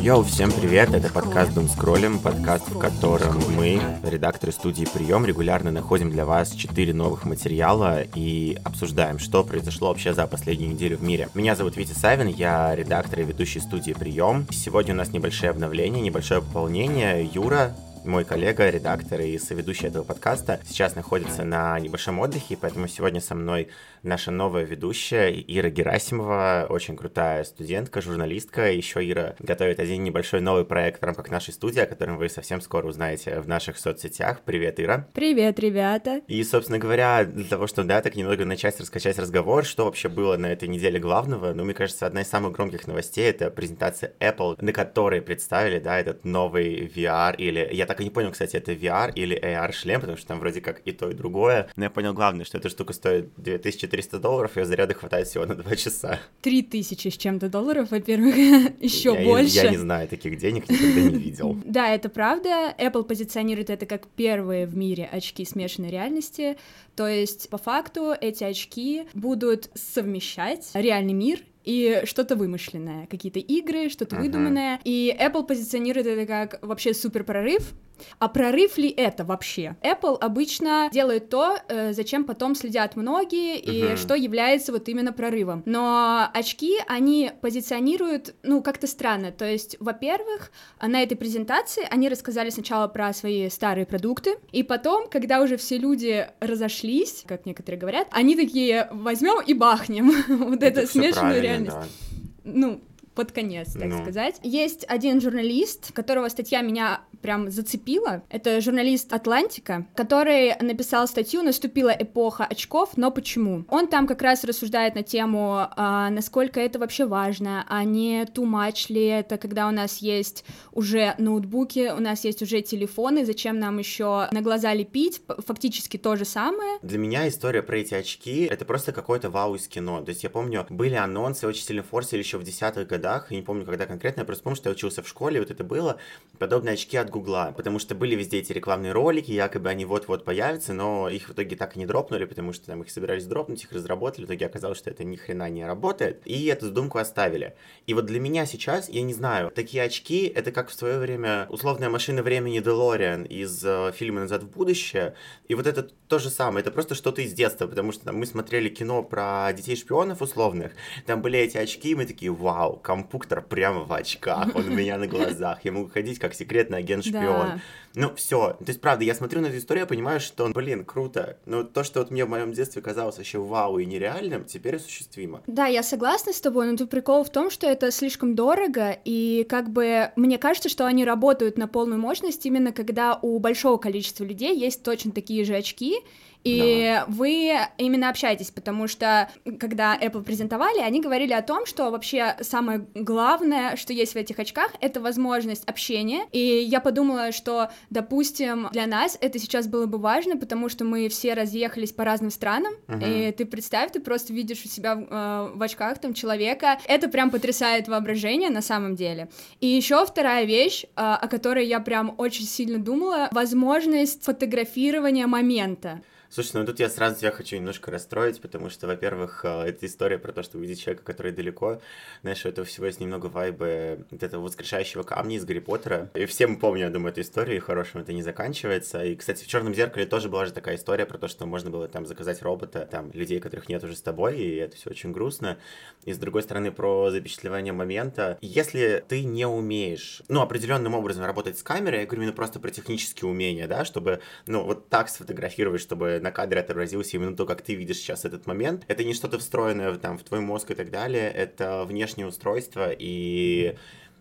Йоу, всем привет, это подкаст Дум Скроллим, подкаст, в котором мы, редакторы студии Прием, регулярно находим для вас 4 новых материала и обсуждаем, что произошло вообще за последнюю неделю в мире. Меня зовут Витя Савин, я редактор и ведущий студии Прием. Сегодня у нас небольшое обновление, небольшое пополнение. Юра, мой коллега, редактор и соведущий этого подкаста, сейчас находится на небольшом отдыхе, поэтому сегодня со мной наша новая ведущая Ира Герасимова, очень крутая студентка, журналистка. Еще Ира готовит один небольшой новый проект в рамках нашей студии, о котором вы совсем скоро узнаете в наших соцсетях. Привет, Ира. Привет, ребята. И, собственно говоря, для того, чтобы, да, так немного начать раскачать разговор, что вообще было на этой неделе главного, ну, мне кажется, одна из самых громких новостей — это презентация Apple, на которой представили, да, этот новый VR, или, я так и не понял, кстати, это VR или AR-шлем, потому что там вроде как и то, и другое. Но я понял главное, что эта штука стоит 2300 долларов, и заряда хватает всего на 2 часа. 3000 с чем-то долларов, во-первых, еще я, больше. Я не знаю таких денег, никогда не видел. Да, это правда. Apple позиционирует это как первые в мире очки смешанной реальности. То есть, по факту, эти очки будут совмещать реальный мир и что-то вымышленное, какие-то игры, что-то uh-huh. выдуманное. И Apple позиционирует это как вообще супер прорыв. А прорыв ли это вообще? Apple обычно делает то, э, зачем потом следят многие, и uh-huh. что является вот именно прорывом. Но очки они позиционируют, ну, как-то странно. То есть, во-первых, на этой презентации они рассказали сначала про свои старые продукты, и потом, когда уже все люди разошлись, как некоторые говорят, они такие возьмем и бахнем вот это смешанную реальность реальность. Да. Ну, под конец, так ну. сказать. Есть один журналист, которого статья меня прям зацепила. Это журналист Атлантика, который написал статью «Наступила эпоха очков, но почему?». Он там как раз рассуждает на тему, а, насколько это вообще важно, а не too much ли это, когда у нас есть уже ноутбуки, у нас есть уже телефоны, зачем нам еще на глаза лепить, фактически то же самое. Для меня история про эти очки — это просто какое-то вау из кино. То есть я помню, были анонсы очень сильно форсили еще в десятых годах, я не помню, когда конкретно, я просто помню, что я учился в школе, вот это было, подобные очки от Гугла, потому что были везде эти рекламные ролики, якобы они вот-вот появятся, но их в итоге так и не дропнули, потому что там их собирались дропнуть, их разработали, в итоге оказалось, что это ни хрена не работает, и эту задумку оставили. И вот для меня сейчас, я не знаю, такие очки, это как в свое время условная машина времени DeLorean из э, фильма «Назад в будущее», и вот это то же самое, это просто что-то из детства, потому что там, мы смотрели кино про детей-шпионов условных, там были эти очки, и мы такие, вау, компуктор прямо в очках, он у меня на глазах, я могу ходить как секретный агент шпион. Да. Ну, все. То есть, правда, я смотрю на эту историю, я понимаю, что, блин, круто. Но то, что вот мне в моем детстве казалось еще вау и нереальным, теперь осуществимо. Да, я согласна с тобой, но тут прикол в том, что это слишком дорого, и как бы мне кажется, что они работают на полную мощность именно когда у большого количества людей есть точно такие же очки, и да. вы именно общаетесь, потому что когда Apple презентовали, они говорили о том, что вообще самое главное, что есть в этих очках, это возможность общения. И я подумала, что, допустим, для нас это сейчас было бы важно, потому что мы все разъехались по разным странам, uh-huh. и ты представь, ты просто видишь у себя э, в очках там человека. Это прям потрясает воображение на самом деле. И еще вторая вещь, э, о которой я прям очень сильно думала, возможность фотографирования момента. Слушай, ну тут я сразу тебя хочу немножко расстроить, потому что, во-первых, э, это история про то, что увидеть человека, который далеко. Знаешь, у этого всего есть немного вайбы вот этого воскрешающего камня из Гарри Поттера. И все мы помним, я думаю, эту историю, и хорошим это не заканчивается. И, кстати, в Черном зеркале тоже была же такая история про то, что можно было там заказать робота, там, людей, которых нет уже с тобой, и это все очень грустно. И с другой стороны, про запечатлевание момента. Если ты не умеешь, ну, определенным образом работать с камерой, я говорю именно просто про технические умения, да, чтобы, ну, вот так сфотографировать, чтобы на кадре отобразился именно то, как ты видишь сейчас этот момент. Это не что-то встроенное там в твой мозг и так далее, это внешнее устройство, и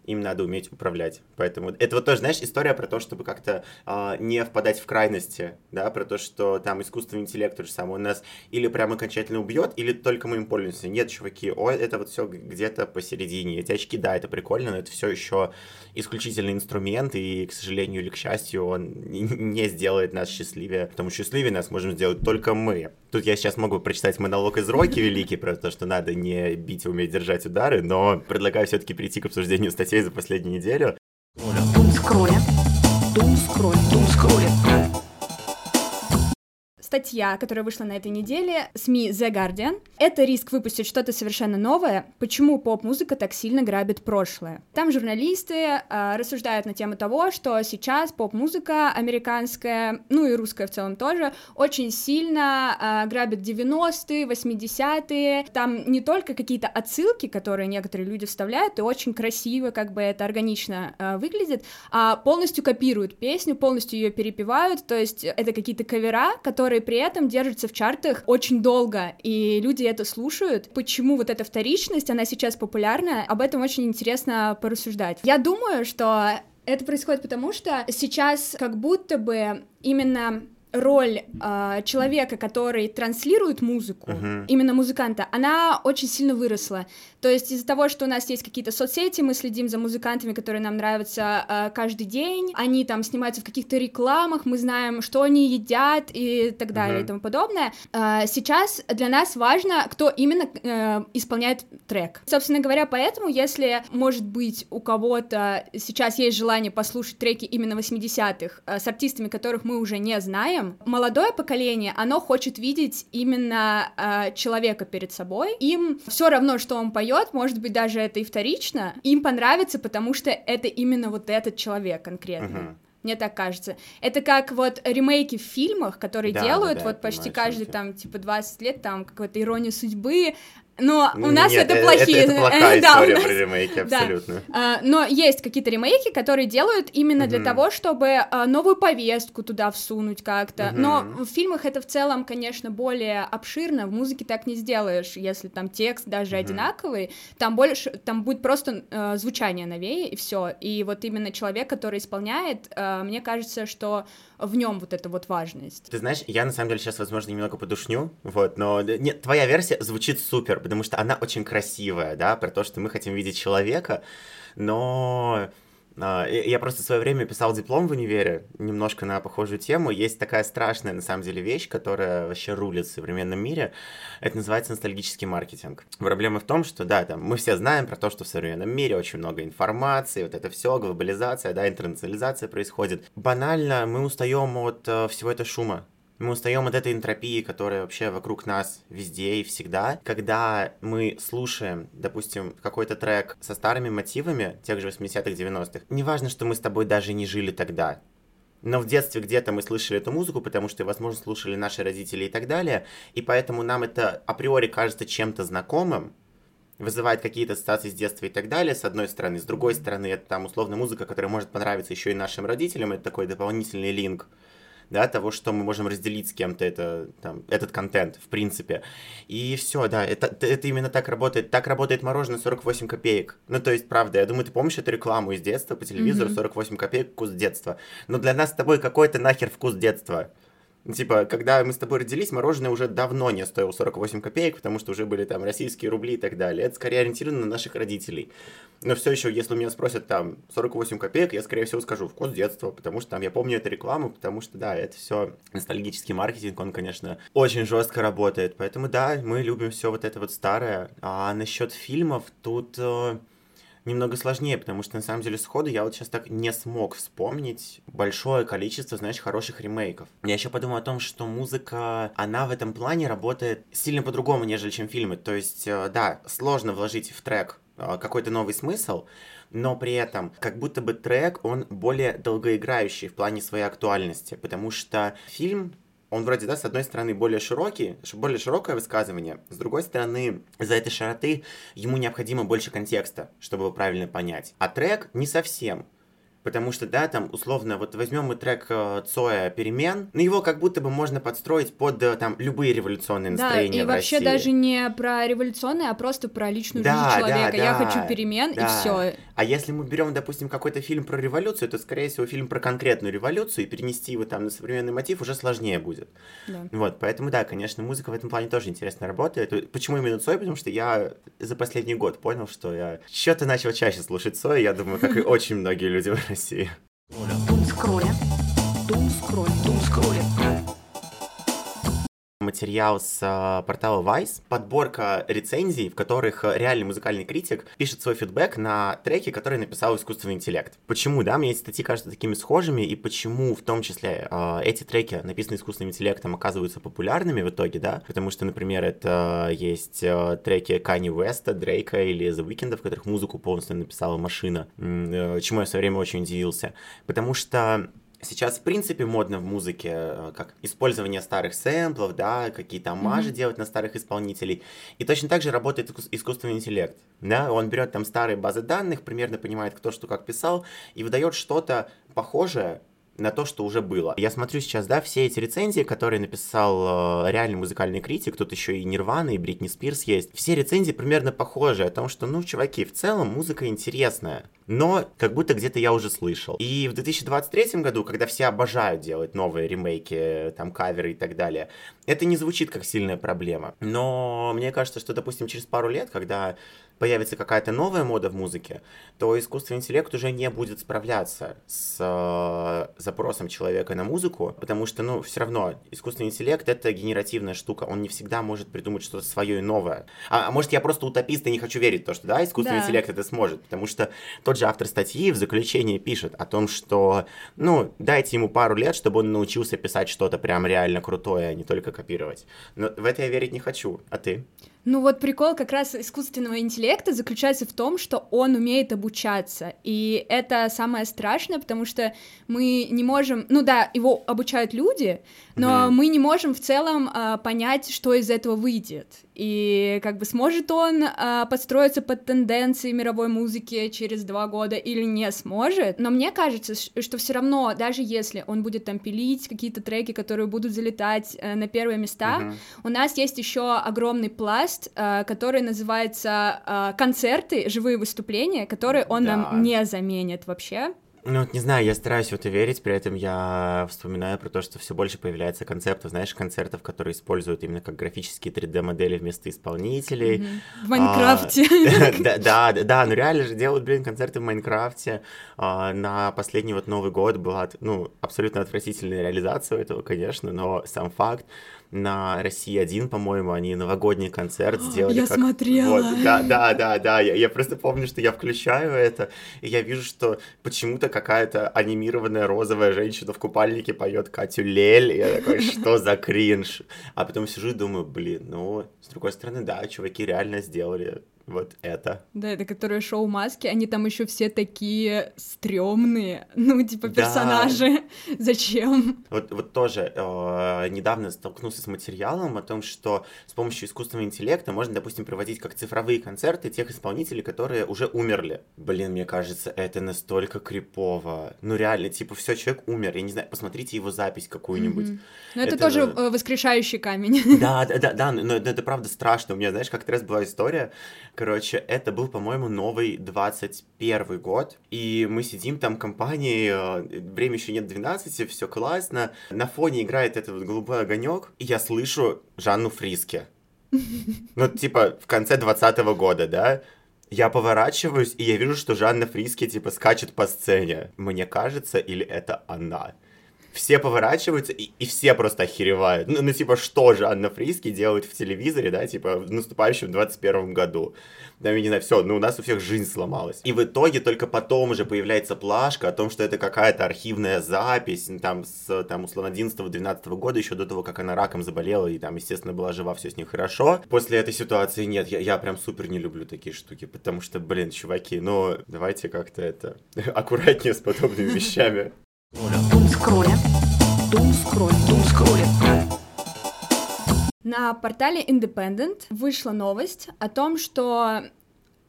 им надо уметь управлять. Поэтому это вот тоже, знаешь, история про то, чтобы как-то э, не впадать в крайности, да, про то, что там искусственный интеллект то же самое у нас или прям окончательно убьет, или только мы им пользуемся. Нет, чуваки, о, это вот все где-то посередине. Эти очки, да, это прикольно, но это все еще исключительный инструмент, и, к сожалению или к счастью, он не сделает нас счастливее, потому что счастливее нас можем сделать только мы. Тут я сейчас могу прочитать монолог из Рокки великий про то, что надо не бить уметь держать удары, но предлагаю все-таки прийти к обсуждению статей за последнюю неделю. Дум скролля. Дум скролля. Дум скролля. Статья, которая вышла на этой неделе, СМИ The Guardian. Это риск выпустить что-то совершенно новое. Почему поп-музыка так сильно грабит прошлое? Там журналисты э, рассуждают на тему того, что сейчас поп-музыка американская, ну и русская в целом тоже, очень сильно э, грабит 90-е, 80-е. Там не только какие-то отсылки, которые некоторые люди вставляют, и очень красиво, как бы это органично э, выглядит, а полностью копируют песню, полностью ее перепевают, то есть это какие-то кавера, которые при этом держатся в чартах очень долго, и люди это слушают. Почему вот эта вторичность, она сейчас популярна, об этом очень интересно порассуждать. Я думаю, что это происходит потому, что сейчас как будто бы именно роль э, человека, который транслирует музыку, uh-huh. именно музыканта, она очень сильно выросла. То есть из-за того, что у нас есть какие-то соцсети, мы следим за музыкантами, которые нам нравятся э, каждый день, они там снимаются в каких-то рекламах, мы знаем, что они едят и так далее uh-huh. и тому подобное. Э, сейчас для нас важно, кто именно э, исполняет трек. Собственно говоря, поэтому, если, может быть, у кого-то сейчас есть желание послушать треки именно 80-х э, с артистами, которых мы уже не знаем, молодое поколение, оно хочет видеть именно э, человека перед собой. Им все равно, что он поет, может быть, даже это и вторично, им понравится, потому что это именно вот этот человек конкретно. Uh-huh. Мне так кажется. Это как вот ремейки в фильмах, которые да, делают да, вот почти каждый там, типа, 20 лет, там, какой-то ирония судьбы, но у нас Нет, это плохие. Это, это плохая да, история нас... про ремейки, абсолютно. Да. но есть какие-то ремейки, которые делают именно для того, чтобы а, новую повестку туда всунуть как-то. Но в фильмах это в целом, конечно, более обширно. В музыке так не сделаешь, если там текст даже одинаковый. Там больше, там будет просто э, звучание новее и все. И вот именно человек, который исполняет, э, мне кажется, что в нем вот эта вот важность. Ты знаешь, я на самом деле сейчас, возможно, немного подушню, вот, но нет, твоя версия звучит супер, потому что она очень красивая, да, про то, что мы хотим видеть человека, но я просто в свое время писал диплом в универе, немножко на похожую тему. Есть такая страшная, на самом деле, вещь, которая вообще рулит в современном мире. Это называется ностальгический маркетинг. Проблема в том, что, да, там, мы все знаем про то, что в современном мире очень много информации, вот это все, глобализация, да, интернационализация происходит. Банально мы устаем от uh, всего этого шума, мы устаем от этой энтропии, которая вообще вокруг нас везде и всегда. Когда мы слушаем, допустим, какой-то трек со старыми мотивами, тех же 80-х, 90-х, неважно, что мы с тобой даже не жили тогда, но в детстве где-то мы слышали эту музыку, потому что, возможно, слушали наши родители и так далее, и поэтому нам это априори кажется чем-то знакомым, вызывает какие-то ассоциации с детства и так далее, с одной стороны. С другой стороны, это там условно музыка, которая может понравиться еще и нашим родителям, это такой дополнительный линк да, того, что мы можем разделить с кем-то это, там, этот контент, в принципе. И все, да, это, это именно так работает. Так работает мороженое 48 копеек. Ну, то есть, правда, я думаю, ты помнишь эту рекламу из детства по телевизору, mm-hmm. 48 копеек, вкус детства. Но для нас с тобой какой-то нахер вкус детства. Типа, когда мы с тобой родились, мороженое уже давно не стоило 48 копеек, потому что уже были там российские рубли и так далее. Это скорее ориентировано на наших родителей. Но все еще, если меня спросят там 48 копеек, я скорее всего скажу вкус детства, потому что там я помню эту рекламу, потому что да, это все ностальгический маркетинг, он, конечно, очень жестко работает. Поэтому да, мы любим все вот это вот старое. А насчет фильмов тут э, немного сложнее, потому что на самом деле сходу я вот сейчас так не смог вспомнить большое количество, знаешь, хороших ремейков. Я еще подумал о том, что музыка, она в этом плане работает сильно по-другому, нежели чем фильмы. То есть, э, да, сложно вложить в трек э, какой-то новый смысл, но при этом как будто бы трек, он более долгоиграющий в плане своей актуальности, потому что фильм он вроде, да, с одной стороны более широкий, более широкое высказывание, с другой стороны, за этой широты ему необходимо больше контекста, чтобы его правильно понять. А трек не совсем. Потому что, да, там, условно, вот возьмем мы трек э, Цоя «Перемен», но его как будто бы можно подстроить под, э, там, любые революционные настроения Да, и вообще России. даже не про революционные, а просто про личную да, жизнь человека. Да, Я да, хочу перемен, да. и все. А если мы берем, допустим, какой-то фильм про революцию, то, скорее всего, фильм про конкретную революцию, и перенести его там на современный мотив уже сложнее будет. Да. Вот, поэтому, да, конечно, музыка в этом плане тоже интересно работает. Почему именно Цой? Потому что я за последний год понял, что я что-то начал чаще слушать Цой, я думаю, как и очень многие люди в России. Дум скролля. Дум скролля. Дум скролля материал с э, портала Vice, подборка рецензий, в которых реальный музыкальный критик пишет свой фидбэк на треки, которые написал искусственный интеллект. Почему, да, мне эти статьи кажутся такими схожими, и почему в том числе э, эти треки, написанные искусственным интеллектом, оказываются популярными в итоге, да, потому что, например, это есть треки Kanye West, Дрейка или The Weeknd, в которых музыку полностью написала машина, э, чему я в свое время очень удивился, потому что Сейчас, в принципе, модно в музыке э, как использование старых сэмплов, да, какие-то омажи mm-hmm. делать на старых исполнителей. И точно так же работает искусственный интеллект. Да, он берет там старые базы данных, примерно понимает, кто что как писал, и выдает что-то похожее, на то, что уже было. Я смотрю сейчас, да, все эти рецензии, которые написал э, реальный музыкальный критик, тут еще и Нирвана, и Бритни Спирс есть. Все рецензии примерно похожи о том, что, ну, чуваки, в целом музыка интересная, но как будто где-то я уже слышал. И в 2023 году, когда все обожают делать новые ремейки, там, каверы и так далее, это не звучит как сильная проблема. Но мне кажется, что, допустим, через пару лет, когда появится какая-то новая мода в музыке, то искусственный интеллект уже не будет справляться с э, запросом человека на музыку, потому что, ну, все равно искусственный интеллект — это генеративная штука, он не всегда может придумать что-то свое и новое. А, а может, я просто утопист и не хочу верить в то, что, да, искусственный да. интеллект это сможет, потому что тот же автор статьи в заключении пишет о том, что, ну, дайте ему пару лет, чтобы он научился писать что-то прям реально крутое, а не только копировать. Но в это я верить не хочу. А ты? Ну вот прикол как раз искусственного интеллекта заключается в том, что он умеет обучаться, и это самое страшное, потому что мы не можем, ну да, его обучают люди, но mm-hmm. мы не можем в целом а, понять, что из этого выйдет, и как бы сможет он а, подстроиться под тенденции мировой музыки через два года или не сможет, но мне кажется, что все равно, даже если он будет там пилить какие-то треки, которые будут залетать а, на первые места, mm-hmm. у нас есть еще огромный пласт э, который называется э, «Концерты, живые выступления», которые он да. нам не заменит вообще. Ну, вот не знаю, я стараюсь в это верить, при этом я вспоминаю про то, что все больше появляется концептов, знаешь, концертов, которые используют именно как графические 3D-модели вместо исполнителей. Mm-hmm. В Майнкрафте. Да, да, да, ну реально же делают, блин, концерты в Майнкрафте. А, на последний вот Новый год была, ну, абсолютно отвратительная реализация этого, конечно, но сам факт, на России один, по-моему, они новогодний концерт сделали. Я как... смотрела. Вот, да, да, да, да. Я, я просто помню, что я включаю это, и я вижу, что почему-то какая-то анимированная розовая женщина в купальнике поет Катю Лель. И я такой, что за кринж? А потом сижу и думаю, блин, ну, с другой стороны, да, чуваки реально сделали вот это. Да, это которые шоу маски, они там еще все такие стрёмные, ну, типа персонажи. Да. Зачем? Вот, вот тоже э, недавно столкнулся с материалом о том, что с помощью искусственного интеллекта можно, допустим, проводить как цифровые концерты тех исполнителей, которые уже умерли. Блин, мне кажется, это настолько крипово. Ну, реально, типа, все, человек умер. Я не знаю, посмотрите его запись какую-нибудь. Mm-hmm. Ну, это, это тоже э, воскрешающий камень. Да, да, да, да, но это, это правда страшно. У меня, знаешь, как-то раз была история, Короче, это был, по-моему, новый 21 год, и мы сидим там компанией, э, время еще нет 12, все классно, на фоне играет этот вот голубой огонек, и я слышу Жанну Фриске. Ну, типа, в конце 20 года, да? Я поворачиваюсь, и я вижу, что Жанна Фриски, типа, скачет по сцене. Мне кажется, или это она? Все поворачиваются, и, и все просто охеревают. Ну, ну, типа, что же Анна Фриски делает в телевизоре, да, типа, в наступающем 21 году. Да, я не знаю, все, ну, у нас у всех жизнь сломалась. И в итоге только потом уже появляется плашка о том, что это какая-то архивная запись, там, с, там, условно, 11-12 года, еще до того, как она раком заболела, и там, естественно, была жива, все с ней хорошо. После этой ситуации нет, я, я прям супер не люблю такие штуки, потому что, блин, чуваки, ну, давайте как-то это аккуратнее с подобными вещами. Дум-скролля. Дум-скроль. Дум-скролля. На портале Independent вышла новость о том, что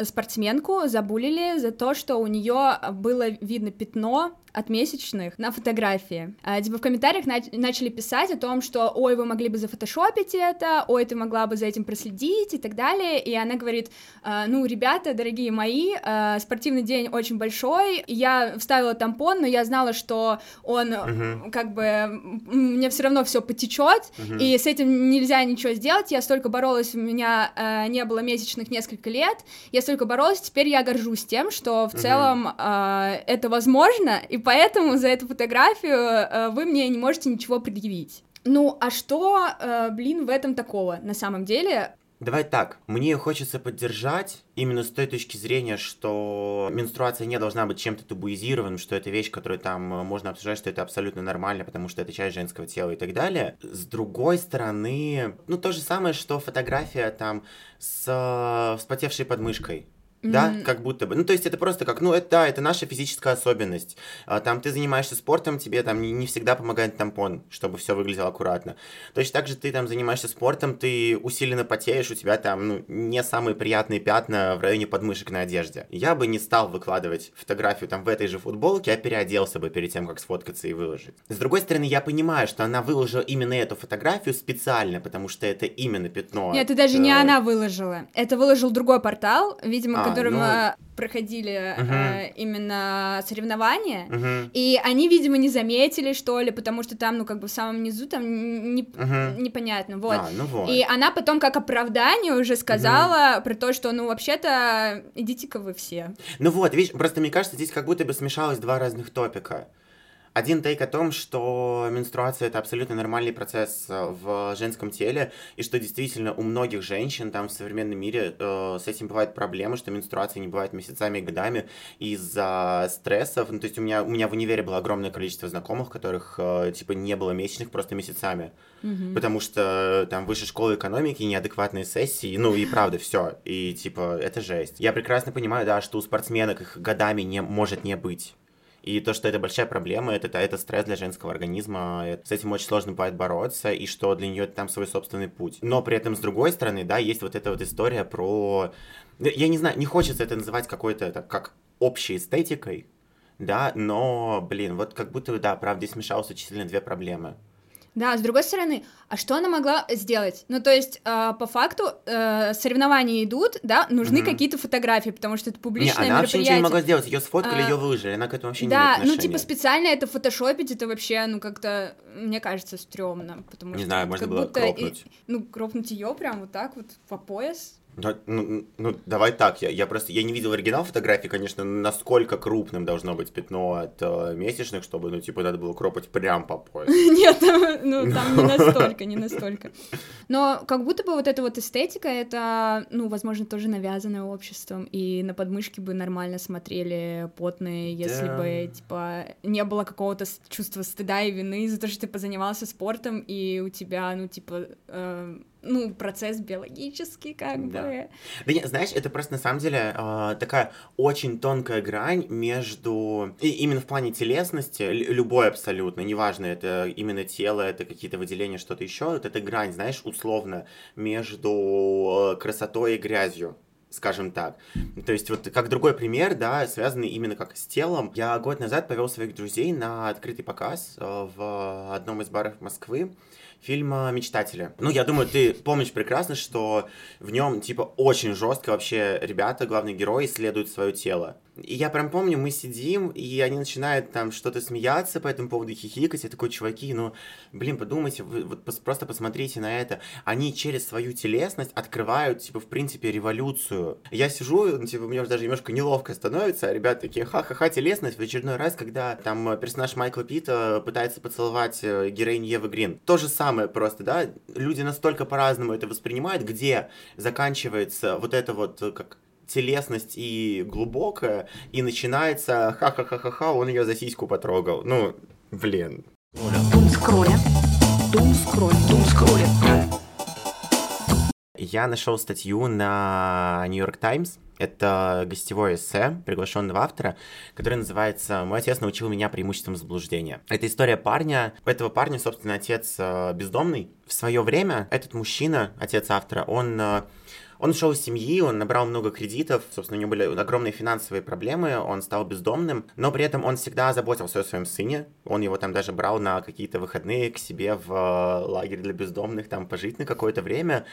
спортсменку забулили за то, что у нее было видно пятно от месячных на фотографии. А, типа в комментариях на- начали писать о том, что ой, вы могли бы зафотошопить это, ой, ты могла бы за этим проследить и так далее. И она говорит, а, ну, ребята, дорогие мои, а, спортивный день очень большой, я вставила тампон, но я знала, что он uh-huh. как бы мне все равно все потечет, uh-huh. и с этим нельзя ничего сделать. Я столько боролась, у меня а, не было месячных несколько лет, я столько боролась, теперь я горжусь тем, что в uh-huh. целом а, это возможно, и поэтому за эту фотографию э, вы мне не можете ничего предъявить. Ну, а что, э, блин, в этом такого на самом деле? Давай так, мне хочется поддержать именно с той точки зрения, что менструация не должна быть чем-то табуизированным, что это вещь, которую там э, можно обсуждать, что это абсолютно нормально, потому что это часть женского тела и так далее. С другой стороны, ну то же самое, что фотография там с э, вспотевшей подмышкой да, mm-hmm. как будто бы. Ну, то есть это просто как, ну, это, да, это наша физическая особенность. А, там ты занимаешься спортом, тебе там не, не всегда помогает тампон, чтобы все выглядело аккуратно. Точно так же ты там занимаешься спортом, ты усиленно потеешь, у тебя там, ну, не самые приятные пятна в районе подмышек на одежде. Я бы не стал выкладывать фотографию там в этой же футболке, а переоделся бы перед тем, как сфоткаться и выложить. С другой стороны, я понимаю, что она выложила именно эту фотографию специально, потому что это именно пятно. Нет, это даже не она выложила. Это выложил другой портал, видимо, а, которым ну... проходили угу. э, именно соревнования, угу. и они, видимо, не заметили, что ли, потому что там, ну, как бы в самом низу там не, угу. непонятно, вот. А, ну вот. И она потом как оправдание уже сказала угу. про то, что, ну, вообще-то, идите-ка вы все. Ну вот, видишь, просто мне кажется, здесь как будто бы смешалось два разных топика. Один тейк о том, что менструация это абсолютно нормальный процесс э, в женском теле, и что действительно у многих женщин там в современном мире э, с этим бывают проблемы, что менструация не бывает месяцами и годами из-за стрессов. Ну, то есть у меня, у меня в универе было огромное количество знакомых, которых э, типа не было месячных просто месяцами. Mm-hmm. Потому что там выше школы экономики, неадекватные сессии, ну и правда, все. И типа, это жесть. Я прекрасно понимаю, да, что у спортсменок их годами не может не быть. И то, что это большая проблема, это, это, это стресс для женского организма, с этим очень сложно бывает бороться, и что для нее там свой собственный путь. Но при этом, с другой стороны, да, есть вот эта вот история про... Я не знаю, не хочется это называть какой-то, как общей эстетикой, да, но, блин, вот как будто, да, правда, здесь смешалось очень сильно две проблемы. Да, с другой стороны, а что она могла сделать? Ну, то есть, э, по факту, э, соревнования идут, да, нужны mm-hmm. какие-то фотографии, потому что это публичное не, она мероприятие. вообще ничего не могла сделать, ее сфоткали, а, ее выложили, она к этому вообще да, не имеет отношения. ну, типа, специально это фотошопить, это вообще, ну, как-то, мне кажется, стрёмно, потому не что... Не знаю, можно было кропнуть. И, ну, кропнуть ее прям вот так вот по пояс, ну, ну, ну, давай так, я, я просто, я не видел оригинал фотографии, конечно, насколько крупным должно быть пятно от э, месячных, чтобы, ну, типа, надо было кропать прям по пояс. Нет, ну, там не настолько, не настолько. Но как будто бы вот эта вот эстетика, это, ну, возможно, тоже навязанная обществом, и на подмышки бы нормально смотрели потные, если бы, типа, не было какого-то чувства стыда и вины за то, что ты позанимался спортом, и у тебя, ну, типа, э, ну, процесс биологический, как да. бы. Да нет, знаешь, это просто на самом деле э, такая очень тонкая грань между... И именно в плане телесности, любой абсолютно, неважно, это именно тело, это какие-то выделения, что-то еще, вот эта грань, знаешь, условно, между э, красотой и грязью скажем так. То есть вот как другой пример, да, связанный именно как с телом. Я год назад повел своих друзей на открытый показ э, в одном из баров Москвы фильма «Мечтатели». Ну, я думаю, ты помнишь прекрасно, что в нем, типа, очень жестко вообще ребята, главные герои, исследуют свое тело. И я прям помню, мы сидим, и они начинают там что-то смеяться по этому поводу, хихикать. Я такой, чуваки, ну, блин, подумайте, вы вот просто посмотрите на это. Они через свою телесность открывают, типа, в принципе, революцию. Я сижу, ну, типа, мне уже даже немножко неловко становится, а ребята такие, ха-ха-ха, телесность в очередной раз, когда там персонаж Майкла Питта пытается поцеловать э, героинь Евы Грин. То же самое просто, да, люди настолько по-разному это воспринимают, где заканчивается вот это вот, э, как телесность и глубокая, и начинается ха-ха-ха-ха-ха, он ее за сиську потрогал. Ну, блин. Дум-скролля. Дум-скролля. Дум-скролля. Я нашел статью на New York Times. Это гостевое эссе приглашенного автора, которое называется «Мой отец научил меня преимуществам заблуждения». Это история парня. У этого парня, собственно, отец э, бездомный. В свое время этот мужчина, отец автора, он э, он ушел из семьи, он набрал много кредитов, собственно, у него были огромные финансовые проблемы, он стал бездомным, но при этом он всегда заботился о своем сыне, он его там даже брал на какие-то выходные к себе в э, лагерь для бездомных, там пожить на какое-то время,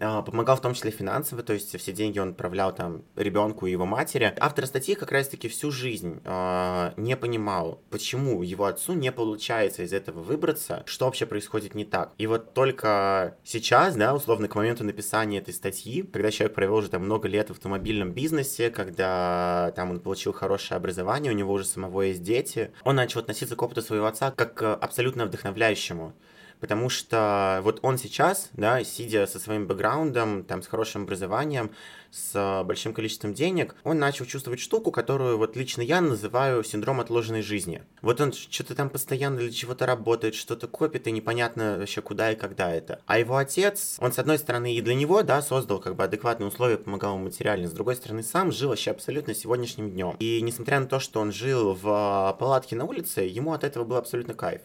а, помогал в том числе финансово, то есть все деньги он отправлял там ребенку и его матери. Автор статьи как раз-таки всю жизнь э, не понимал, почему его отцу не получается из этого выбраться, что вообще происходит не так. И вот только сейчас, да, условно, к моменту написания этой статьи, когда человек провел уже там много лет в автомобильном бизнесе, когда там он получил хорошее образование, у него уже самого есть дети, он начал относиться к опыту своего отца как к абсолютно вдохновляющему потому что вот он сейчас, да, сидя со своим бэкграундом, там, с хорошим образованием, с большим количеством денег, он начал чувствовать штуку, которую вот лично я называю синдром отложенной жизни. Вот он что-то там постоянно для чего-то работает, что-то копит, и непонятно вообще куда и когда это. А его отец, он с одной стороны и для него, да, создал как бы адекватные условия, помогал ему материально, с другой стороны сам жил вообще абсолютно сегодняшним днем. И несмотря на то, что он жил в палатке на улице, ему от этого был абсолютно кайф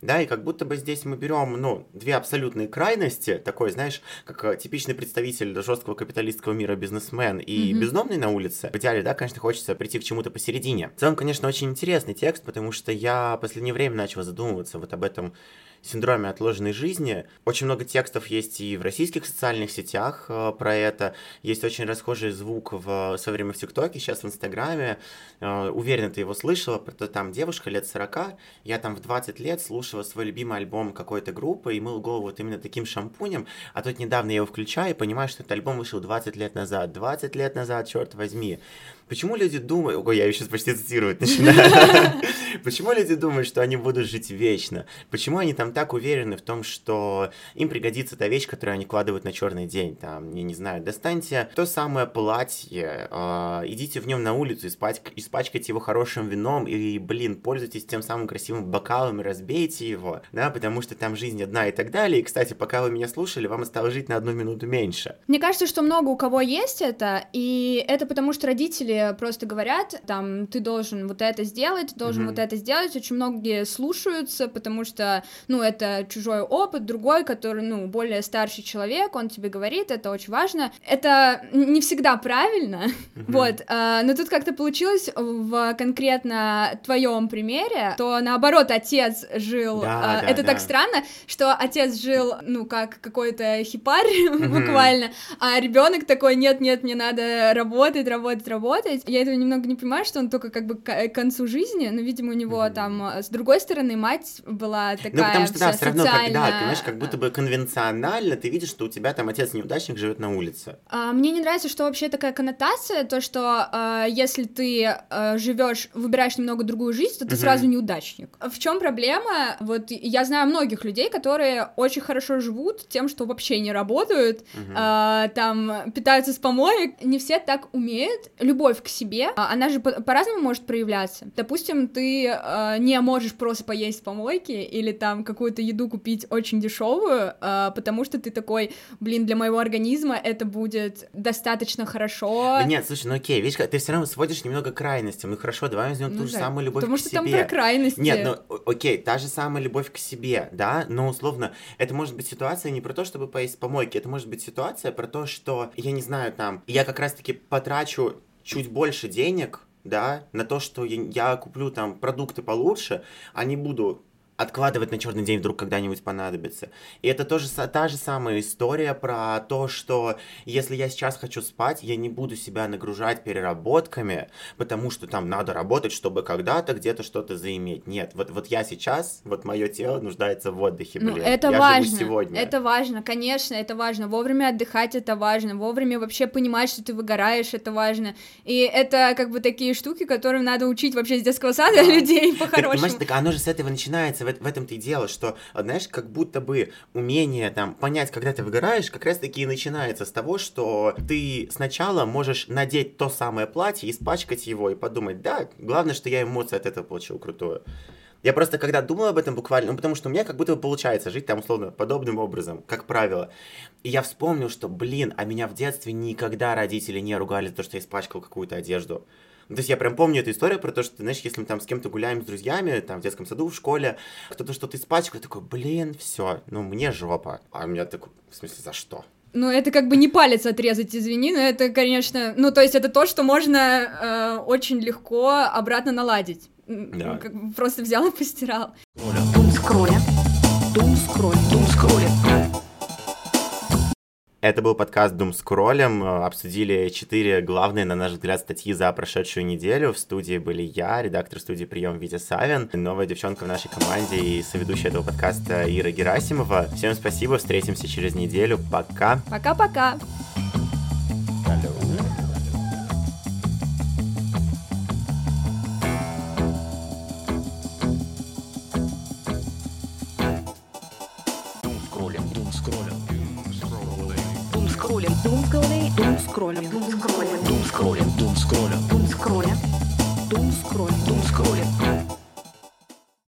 да, и как будто бы здесь мы берем, ну, две абсолютные крайности, такой, знаешь, как э, типичный представитель жесткого капиталистского мира бизнесмен и mm-hmm. бездомный на улице. В идеале, да, конечно, хочется прийти к чему-то посередине. В целом, конечно, очень интересный текст, потому что я в последнее время начал задумываться вот об этом синдроме отложенной жизни. Очень много текстов есть и в российских социальных сетях э, про это. Есть очень расхожий звук в, в свое время в ТикТоке, сейчас в Инстаграме. Э, уверен, ты его слышала. Там девушка лет 40. Я там в 20 лет слушала свой любимый альбом какой-то группы и мыл голову вот именно таким шампунем. А тут недавно я его включаю и понимаю, что этот альбом вышел 20 лет назад. 20 лет назад, черт возьми. Почему люди думают... Ой, я ее сейчас почти цитировать начинаю. Почему люди думают, что они будут жить вечно? Почему они там так уверены в том, что им пригодится та вещь, которую они кладывают на черный день? Там, я не знаю, достаньте то самое платье, э, идите в нем на улицу, испачк... испачкайте его хорошим вином и, блин, пользуйтесь тем самым красивым бокалом и разбейте его, да, потому что там жизнь одна и так далее. И, кстати, пока вы меня слушали, вам осталось жить на одну минуту меньше. Мне кажется, что много у кого есть это, и это потому, что родители просто говорят, там, ты должен вот это сделать, должен mm-hmm. вот это сделать, очень многие слушаются, потому что, ну, это чужой опыт, другой, который, ну, более старший человек, он тебе говорит, это очень важно. Это не всегда правильно, mm-hmm. вот, а, но тут как-то получилось в конкретно твоем примере, то наоборот отец жил, да, а, да, это да. так странно, что отец жил, ну, как какой-то хипарь mm-hmm. буквально, а ребенок такой, нет-нет, мне надо работать, работать, работать, работать. Я этого немного не понимаю, что он только как бы к концу жизни, но, видимо, у него mm-hmm. там э, с другой стороны мать была такая Ну, потому что, да, все равно, когда, ты знаешь, как будто бы конвенционально ты видишь, что у тебя там отец-неудачник живет на улице. А, мне не нравится, что вообще такая коннотация, то, что а, если ты а, живешь, выбираешь немного другую жизнь, то ты mm-hmm. сразу неудачник. В чем проблема? Вот я знаю многих людей, которые очень хорошо живут тем, что вообще не работают, mm-hmm. а, там питаются с помоек. Не все так умеют. Любовь любовь к себе, а, она же по-разному может проявляться. Допустим, ты э, не можешь просто поесть в помойке или там какую-то еду купить очень дешевую, э, потому что ты такой, блин, для моего организма это будет достаточно хорошо. Да нет, слушай, ну окей, видишь, ты все равно сводишь немного к крайностям. Ну хорошо, давай возьмем ну, ту же да. самую любовь потому к себе. Потому что там про крайности. Нет, ну окей, та же самая любовь к себе, да, но условно, это может быть ситуация не про то, чтобы поесть в помойке, это может быть ситуация про то, что, я не знаю, там, я как раз-таки потрачу чуть больше денег, да, на то, что я, куплю там продукты получше, а не буду откладывать на черный день вдруг когда-нибудь понадобится. И это тоже та же самая история про то, что если я сейчас хочу спать, я не буду себя нагружать переработками, потому что там надо работать, чтобы когда-то где-то что-то заиметь. Нет, вот, вот я сейчас, вот мое тело нуждается в отдыхе, ну, блин. Ну, это я важно, сегодня. это важно, конечно, это важно. Вовремя отдыхать это важно, вовремя вообще понимать, что ты выгораешь, это важно. И это как бы такие штуки, которым надо учить вообще с детского сада да. людей по-хорошему. Так, понимаешь, так оно же с этого начинается в, этом-то и дело, что, знаешь, как будто бы умение там понять, когда ты выгораешь, как раз-таки и начинается с того, что ты сначала можешь надеть то самое платье, испачкать его и подумать, да, главное, что я эмоции от этого получил крутую. Я просто когда думал об этом буквально, ну потому что у меня как будто бы получается жить там условно подобным образом, как правило. И я вспомнил, что, блин, а меня в детстве никогда родители не ругали за то, что я испачкал какую-то одежду. Ну, то есть я прям помню эту историю про то, что, знаешь, если мы там с кем-то гуляем с друзьями, там, в детском саду, в школе, кто-то что-то испачкал, такой, блин, все, ну, мне жопа. А у меня такой, в смысле, за что? Ну, это как бы не палец отрезать, извини, но это, конечно, ну, то есть это то, что можно э, очень легко обратно наладить. Да. Как бы просто взял и постирал. Дум скроля. Дум скроль. Дум скроля. Это был подкаст Doom Скроллем. Обсудили четыре главные, на наш взгляд, статьи за прошедшую неделю. В студии были я, редактор студии «Прием» Витя Савин, новая девчонка в нашей команде и соведущая этого подкаста Ира Герасимова. Всем спасибо, встретимся через неделю. Пока. Пока-пока.